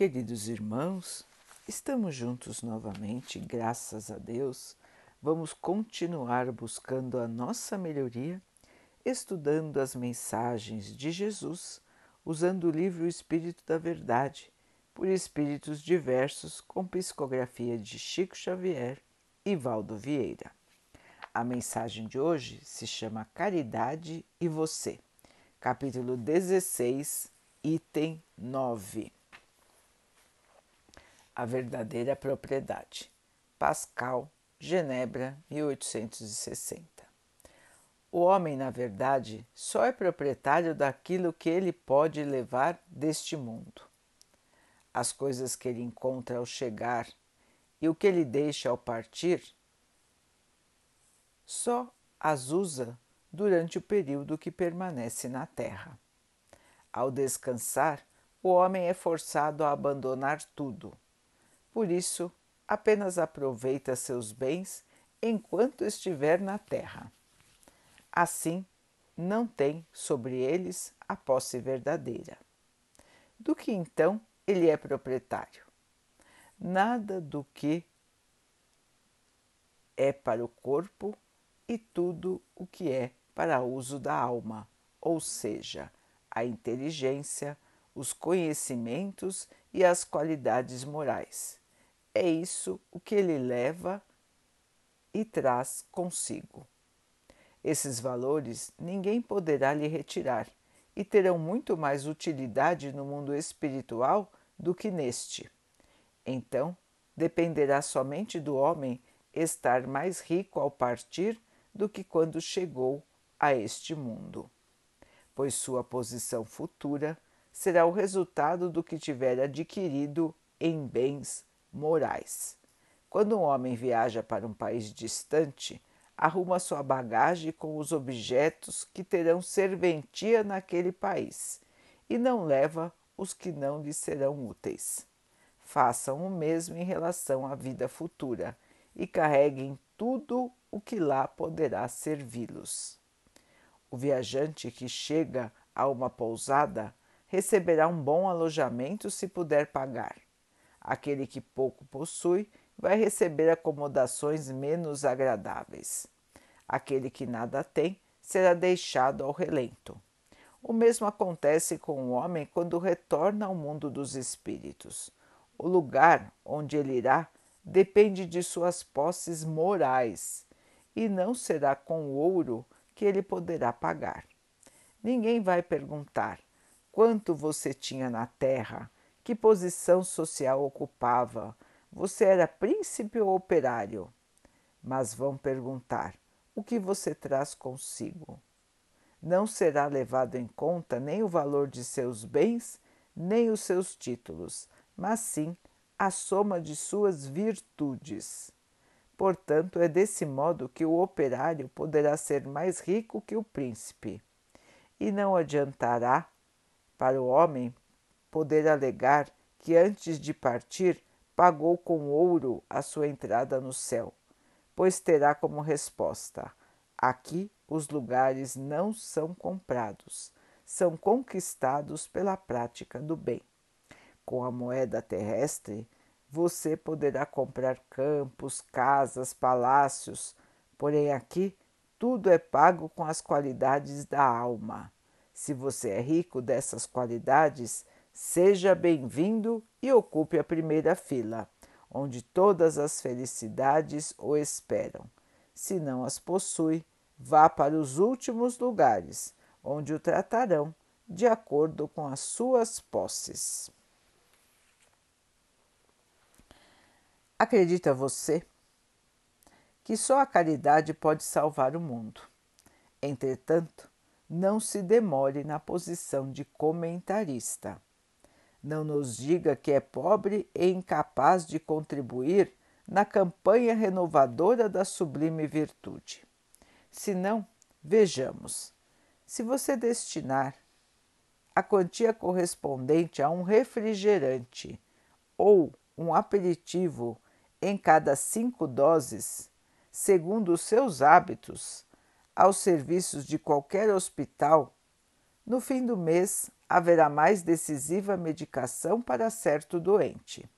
Queridos irmãos, estamos juntos novamente, graças a Deus. Vamos continuar buscando a nossa melhoria, estudando as mensagens de Jesus, usando o livro Espírito da Verdade, por espíritos diversos, com psicografia de Chico Xavier e Valdo Vieira. A mensagem de hoje se chama Caridade e Você, capítulo 16, item 9 a verdadeira propriedade. Pascal, Genebra, 1860. O homem, na verdade, só é proprietário daquilo que ele pode levar deste mundo. As coisas que ele encontra ao chegar e o que ele deixa ao partir, só as usa durante o período que permanece na terra. Ao descansar, o homem é forçado a abandonar tudo por isso, apenas aproveita seus bens enquanto estiver na terra. Assim, não tem sobre eles a posse verdadeira. Do que então ele é proprietário? Nada do que é para o corpo e tudo o que é para uso da alma, ou seja, a inteligência, os conhecimentos e as qualidades morais é isso o que ele leva e traz consigo. Esses valores ninguém poderá lhe retirar e terão muito mais utilidade no mundo espiritual do que neste. Então, dependerá somente do homem estar mais rico ao partir do que quando chegou a este mundo, pois sua posição futura será o resultado do que tiver adquirido em bens morais. Quando um homem viaja para um país distante, arruma sua bagagem com os objetos que terão serventia naquele país e não leva os que não lhe serão úteis. Façam o mesmo em relação à vida futura e carreguem tudo o que lá poderá servi-los. O viajante que chega a uma pousada receberá um bom alojamento se puder pagar Aquele que pouco possui vai receber acomodações menos agradáveis. Aquele que nada tem será deixado ao relento. O mesmo acontece com o homem quando retorna ao mundo dos espíritos. O lugar onde ele irá depende de suas posses morais e não será com ouro que ele poderá pagar. Ninguém vai perguntar quanto você tinha na terra que posição social ocupava? Você era príncipe ou operário? Mas vão perguntar: o que você traz consigo? Não será levado em conta nem o valor de seus bens, nem os seus títulos, mas sim a soma de suas virtudes. Portanto, é desse modo que o operário poderá ser mais rico que o príncipe. E não adiantará para o homem poder alegar que antes de partir pagou com ouro a sua entrada no céu, pois terá como resposta: aqui os lugares não são comprados, são conquistados pela prática do bem. Com a moeda terrestre, você poderá comprar campos, casas, palácios, porém aqui tudo é pago com as qualidades da alma. Se você é rico dessas qualidades, Seja bem-vindo e ocupe a primeira fila, onde todas as felicidades o esperam. Se não as possui, vá para os últimos lugares, onde o tratarão de acordo com as suas posses. Acredita você que só a caridade pode salvar o mundo. Entretanto, não se demore na posição de comentarista não nos diga que é pobre e incapaz de contribuir na campanha renovadora da sublime virtude. Se não, vejamos. Se você destinar a quantia correspondente a um refrigerante ou um aperitivo em cada cinco doses, segundo os seus hábitos, aos serviços de qualquer hospital, no fim do mês haverá mais decisiva medicação para certo doente.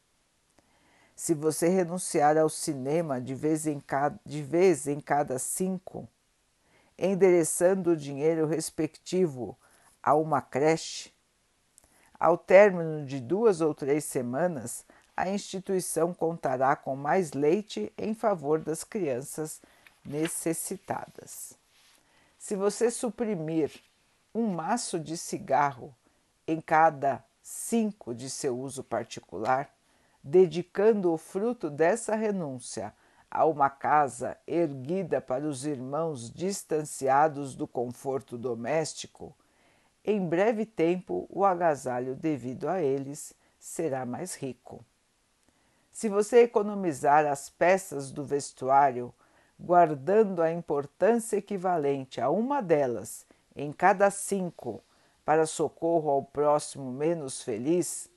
Se você renunciar ao cinema de vez em cada, de vez em cada cinco, endereçando o dinheiro respectivo a uma creche, ao término de duas ou três semanas, a instituição contará com mais leite em favor das crianças necessitadas. Se você suprimir um maço de cigarro em cada cinco de seu uso particular, dedicando o fruto dessa renúncia a uma casa erguida para os irmãos distanciados do conforto doméstico, em breve tempo o agasalho devido a eles será mais rico. Se você economizar as peças do vestuário, guardando a importância equivalente a uma delas em cada cinco para socorro ao próximo menos feliz,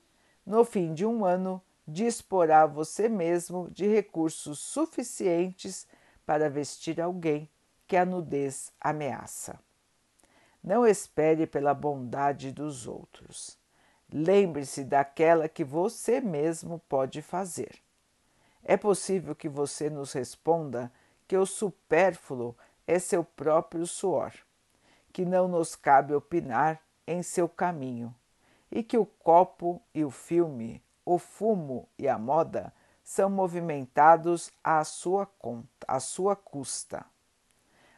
no fim de um ano disporá você mesmo de recursos suficientes para vestir alguém que a nudez ameaça. Não espere pela bondade dos outros. Lembre-se daquela que você mesmo pode fazer. É possível que você nos responda que o supérfluo é seu próprio suor, que não nos cabe opinar em seu caminho e que o copo e o filme, o fumo e a moda são movimentados à sua conta, à sua custa.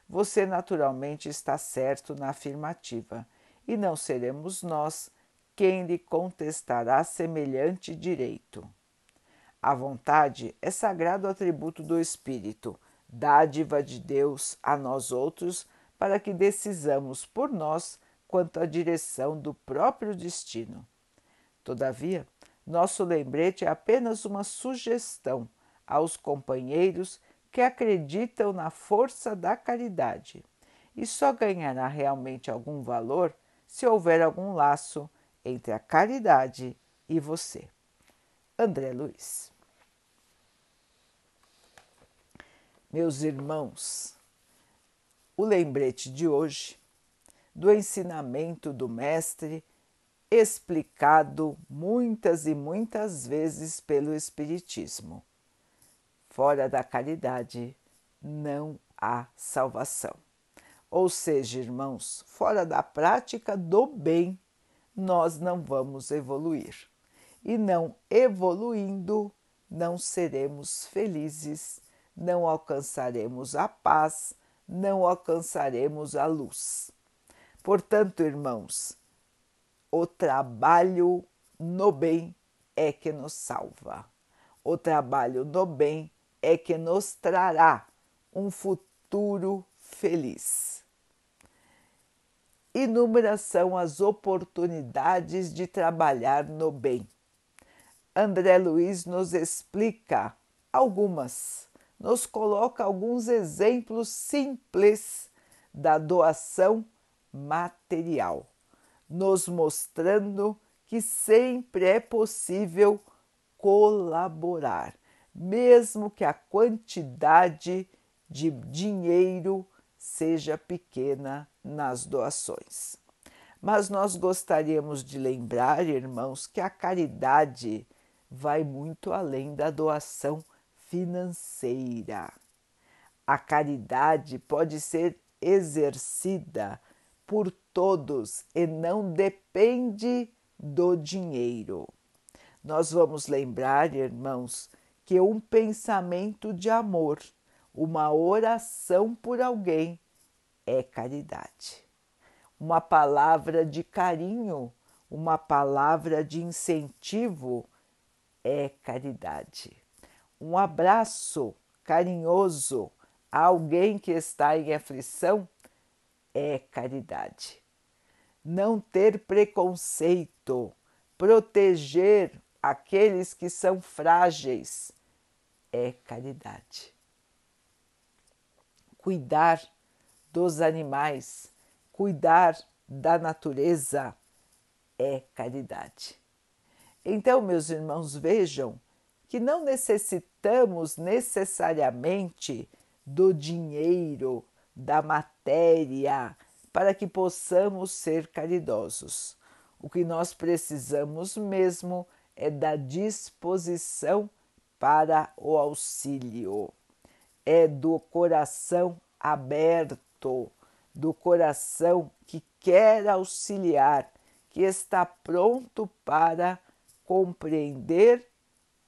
Você naturalmente está certo na afirmativa e não seremos nós quem lhe contestará semelhante direito. A vontade é sagrado atributo do espírito, dádiva de Deus a nós outros, para que decisamos por nós quanto à direção do próprio destino. Todavia, nosso lembrete é apenas uma sugestão aos companheiros que acreditam na força da caridade e só ganhará realmente algum valor se houver algum laço entre a caridade e você. André Luiz. Meus irmãos, o lembrete de hoje do ensinamento do Mestre, explicado muitas e muitas vezes pelo Espiritismo. Fora da caridade não há salvação. Ou seja, irmãos, fora da prática do bem nós não vamos evoluir. E não evoluindo, não seremos felizes, não alcançaremos a paz, não alcançaremos a luz. Portanto, irmãos, o trabalho no bem é que nos salva. O trabalho no bem é que nos trará um futuro feliz. Inúmeras são as oportunidades de trabalhar no bem. André Luiz nos explica algumas, nos coloca alguns exemplos simples da doação material, nos mostrando que sempre é possível colaborar, mesmo que a quantidade de dinheiro seja pequena nas doações. Mas nós gostaríamos de lembrar, irmãos, que a caridade vai muito além da doação financeira. A caridade pode ser exercida por todos e não depende do dinheiro. Nós vamos lembrar, irmãos, que um pensamento de amor, uma oração por alguém, é caridade. Uma palavra de carinho, uma palavra de incentivo é caridade. Um abraço carinhoso a alguém que está em aflição é caridade. Não ter preconceito, proteger aqueles que são frágeis é caridade. Cuidar dos animais, cuidar da natureza é caridade. Então, meus irmãos, vejam que não necessitamos necessariamente do dinheiro, da matéria, para que possamos ser caridosos. O que nós precisamos mesmo é da disposição para o auxílio, é do coração aberto, do coração que quer auxiliar, que está pronto para compreender,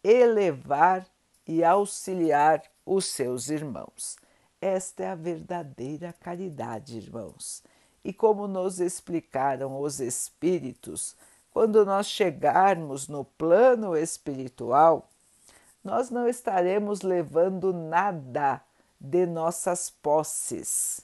elevar e auxiliar os seus irmãos. Esta é a verdadeira caridade, irmãos. E como nos explicaram os Espíritos, quando nós chegarmos no plano espiritual, nós não estaremos levando nada de nossas posses.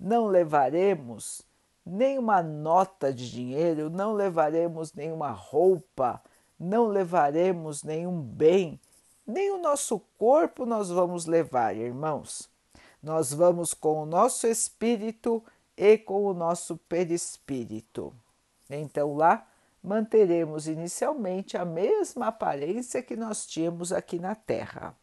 Não levaremos nenhuma nota de dinheiro, não levaremos nenhuma roupa, não levaremos nenhum bem, nem o nosso corpo nós vamos levar, irmãos. Nós vamos com o nosso espírito e com o nosso perispírito. Então lá manteremos inicialmente a mesma aparência que nós tínhamos aqui na Terra.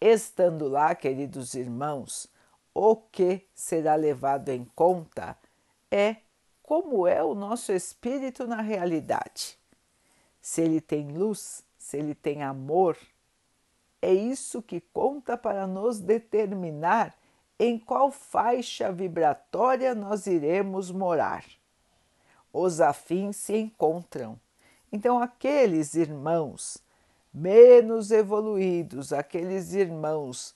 Estando lá, queridos irmãos, o que será levado em conta é como é o nosso espírito na realidade. Se ele tem luz, se ele tem amor, é isso que conta para nos determinar em qual faixa vibratória nós iremos morar. Os afins se encontram. Então, aqueles irmãos menos evoluídos, aqueles irmãos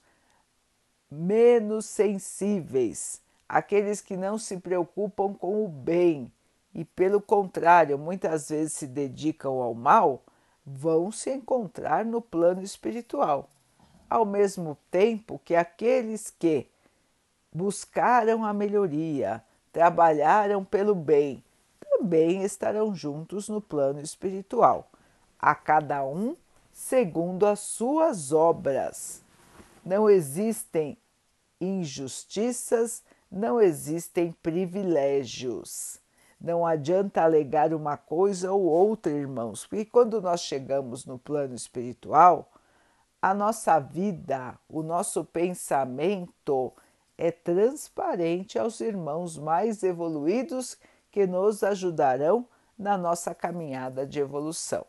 menos sensíveis, aqueles que não se preocupam com o bem e, pelo contrário, muitas vezes se dedicam ao mal, vão se encontrar no plano espiritual, ao mesmo tempo que aqueles que buscaram a melhoria, trabalharam pelo bem, também estarão juntos no plano espiritual, a cada um segundo as suas obras. Não existem injustiças, não existem privilégios. Não adianta alegar uma coisa ou outra, irmãos, porque quando nós chegamos no plano espiritual, a nossa vida, o nosso pensamento é transparente aos irmãos mais evoluídos que nos ajudarão na nossa caminhada de evolução.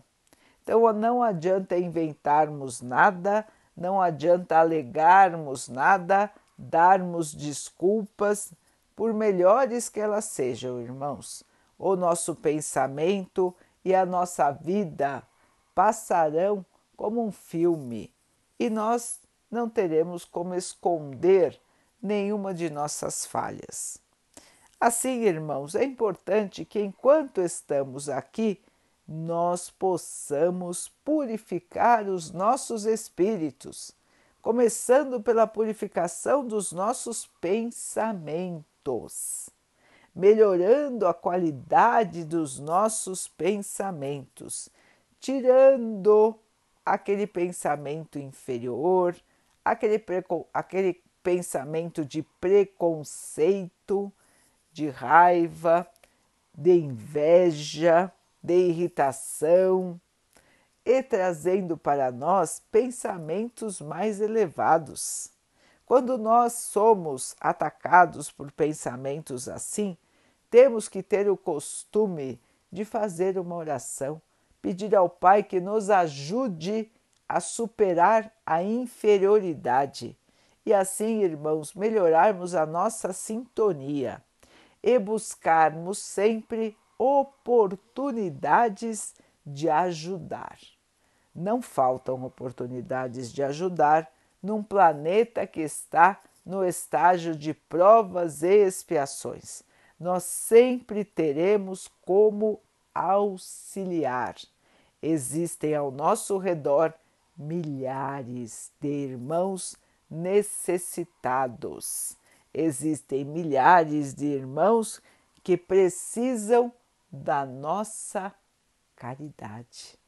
Então, não adianta inventarmos nada, não adianta alegarmos nada, darmos desculpas, por melhores que elas sejam, irmãos. O nosso pensamento e a nossa vida passarão como um filme e nós não teremos como esconder nenhuma de nossas falhas. Assim, irmãos, é importante que enquanto estamos aqui, nós possamos purificar os nossos espíritos, começando pela purificação dos nossos pensamentos, melhorando a qualidade dos nossos pensamentos, tirando aquele pensamento inferior, aquele, aquele pensamento de preconceito, de raiva, de inveja, de irritação e trazendo para nós pensamentos mais elevados. Quando nós somos atacados por pensamentos assim, temos que ter o costume de fazer uma oração, pedir ao Pai que nos ajude a superar a inferioridade e assim, irmãos, melhorarmos a nossa sintonia e buscarmos sempre oportunidades de ajudar. Não faltam oportunidades de ajudar num planeta que está no estágio de provas e expiações. Nós sempre teremos como auxiliar. Existem ao nosso redor milhares de irmãos necessitados. Existem milhares de irmãos que precisam da nossa caridade.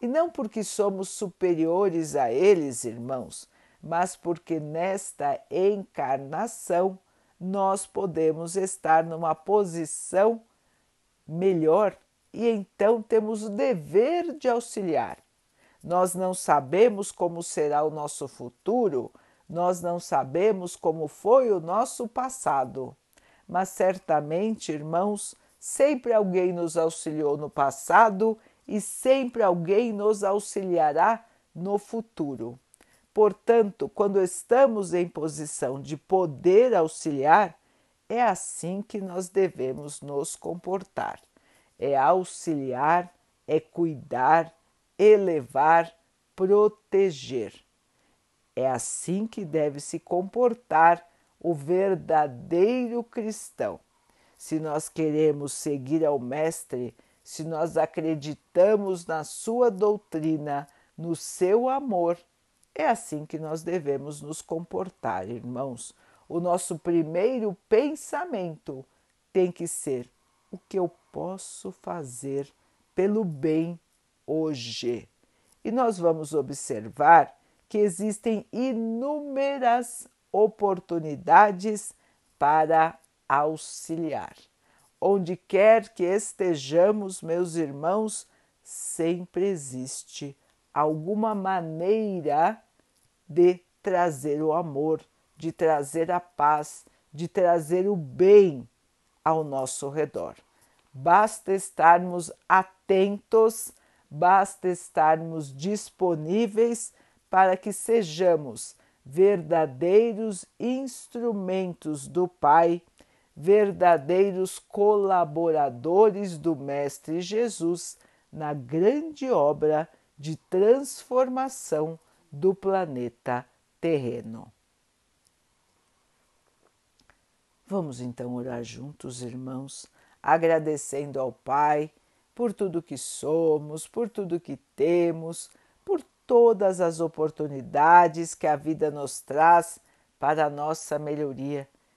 E não porque somos superiores a eles, irmãos, mas porque nesta encarnação nós podemos estar numa posição melhor e então temos o dever de auxiliar. Nós não sabemos como será o nosso futuro, nós não sabemos como foi o nosso passado, mas certamente, irmãos, sempre alguém nos auxiliou no passado e sempre alguém nos auxiliará no futuro. Portanto, quando estamos em posição de poder auxiliar, é assim que nós devemos nos comportar: é auxiliar, é cuidar, elevar, proteger. É assim que deve se comportar o verdadeiro cristão. Se nós queremos seguir ao Mestre, se nós acreditamos na sua doutrina, no seu amor, é assim que nós devemos nos comportar, irmãos. O nosso primeiro pensamento tem que ser: o que eu posso fazer pelo bem hoje? E nós vamos observar que existem inúmeras oportunidades para auxiliar. Onde quer que estejamos, meus irmãos, sempre existe alguma maneira de trazer o amor, de trazer a paz, de trazer o bem ao nosso redor. Basta estarmos atentos, basta estarmos disponíveis para que sejamos verdadeiros instrumentos do Pai, verdadeiros colaboradores do Mestre Jesus na grande obra de transformação do planeta terreno. Vamos então orar juntos, irmãos, agradecendo ao Pai por tudo que somos, por tudo que temos, por todas as oportunidades que a vida nos traz para a nossa melhoria,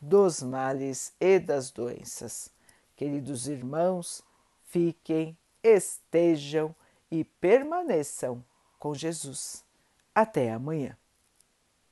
dos males e das doenças. Queridos irmãos, fiquem, estejam e permaneçam com Jesus. Até amanhã.